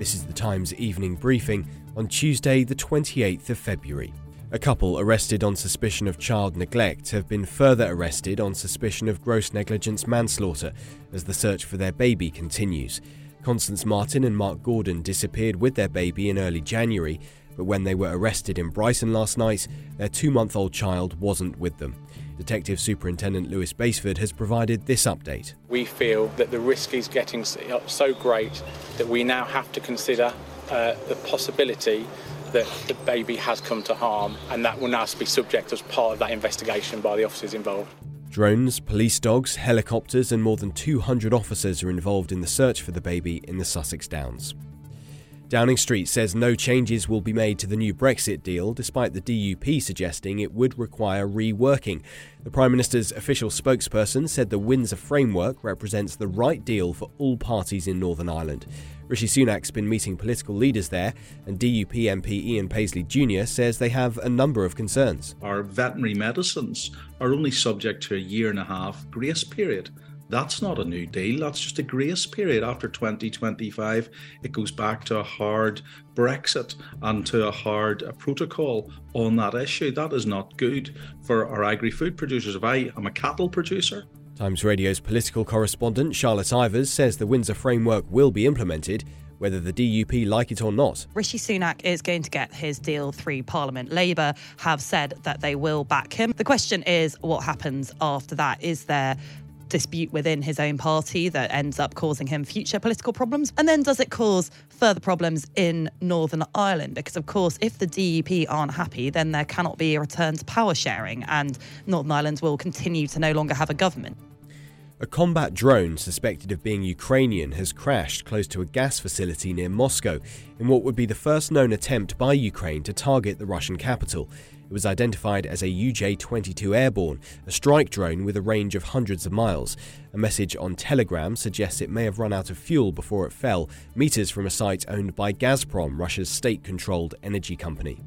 This is the Times evening briefing on Tuesday, the 28th of February. A couple arrested on suspicion of child neglect have been further arrested on suspicion of gross negligence manslaughter as the search for their baby continues. Constance Marten and Mark Gordon disappeared with their baby in early January, but when they were arrested in Brighton last night, their two month old child wasn't with them. Detective Superintendent Lewis Basford has provided this update. We feel that the risk is getting so great that we now have to consider uh, the possibility that the baby has come to harm, and that will now be subject as part of that investigation by the officers involved. Drones, police dogs, helicopters, and more than 200 officers are involved in the search for the baby in the Sussex Downs. Downing Street says no changes will be made to the new Brexit deal, despite the DUP suggesting it would require reworking. The Prime Minister's official spokesperson said the Windsor framework represents the right deal for all parties in Northern Ireland. Rishi Sunak's been meeting political leaders there, and DUP MP Ian Paisley Jr. says they have a number of concerns. Our veterinary medicines are only subject to a year and a half grace period. That's not a new deal. That's just a grace period. After 2025, it goes back to a hard Brexit and to a hard uh, protocol on that issue. That is not good for our agri food producers. If I am a cattle producer, Times Radio's political correspondent Charlotte Ivers says the Windsor framework will be implemented whether the DUP like it or not. Rishi Sunak is going to get his deal through Parliament. Labour have said that they will back him. The question is what happens after that? Is there dispute within his own party that ends up causing him future political problems? And then does it cause further problems in Northern Ireland? Because, of course, if the DUP aren't happy, then there cannot be a return to power sharing, and Northern Ireland will continue to no longer have a government. A combat drone suspected of being Ukrainian has crashed close to a gas facility near Moscow in what would be the first known attempt by Ukraine to target the Russian capital. It was identified as a UJ 22 airborne, a strike drone with a range of hundreds of miles. A message on Telegram suggests it may have run out of fuel before it fell, meters from a site owned by Gazprom, Russia's state controlled energy company.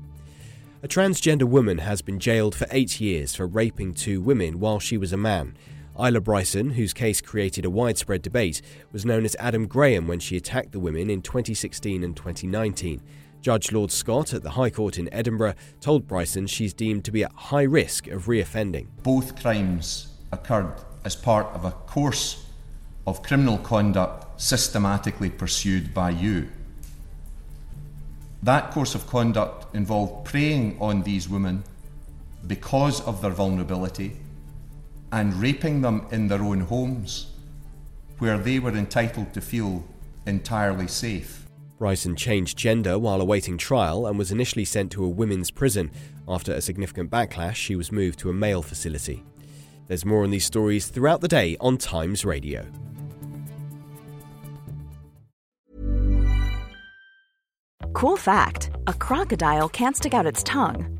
A transgender woman has been jailed for eight years for raping two women while she was a man. Isla Bryson, whose case created a widespread debate, was known as Adam Graham when she attacked the women in 2016 and 2019. Judge Lord Scott at the High Court in Edinburgh told Bryson she's deemed to be at high risk of reoffending. Both crimes occurred as part of a course of criminal conduct systematically pursued by you. That course of conduct involved preying on these women because of their vulnerability and raping them in their own homes, where they were entitled to feel entirely safe. Bryson changed gender while awaiting trial and was initially sent to a women's prison. After a significant backlash, she was moved to a male facility. There's more on these stories throughout the day on Times Radio. Cool fact a crocodile can't stick out its tongue.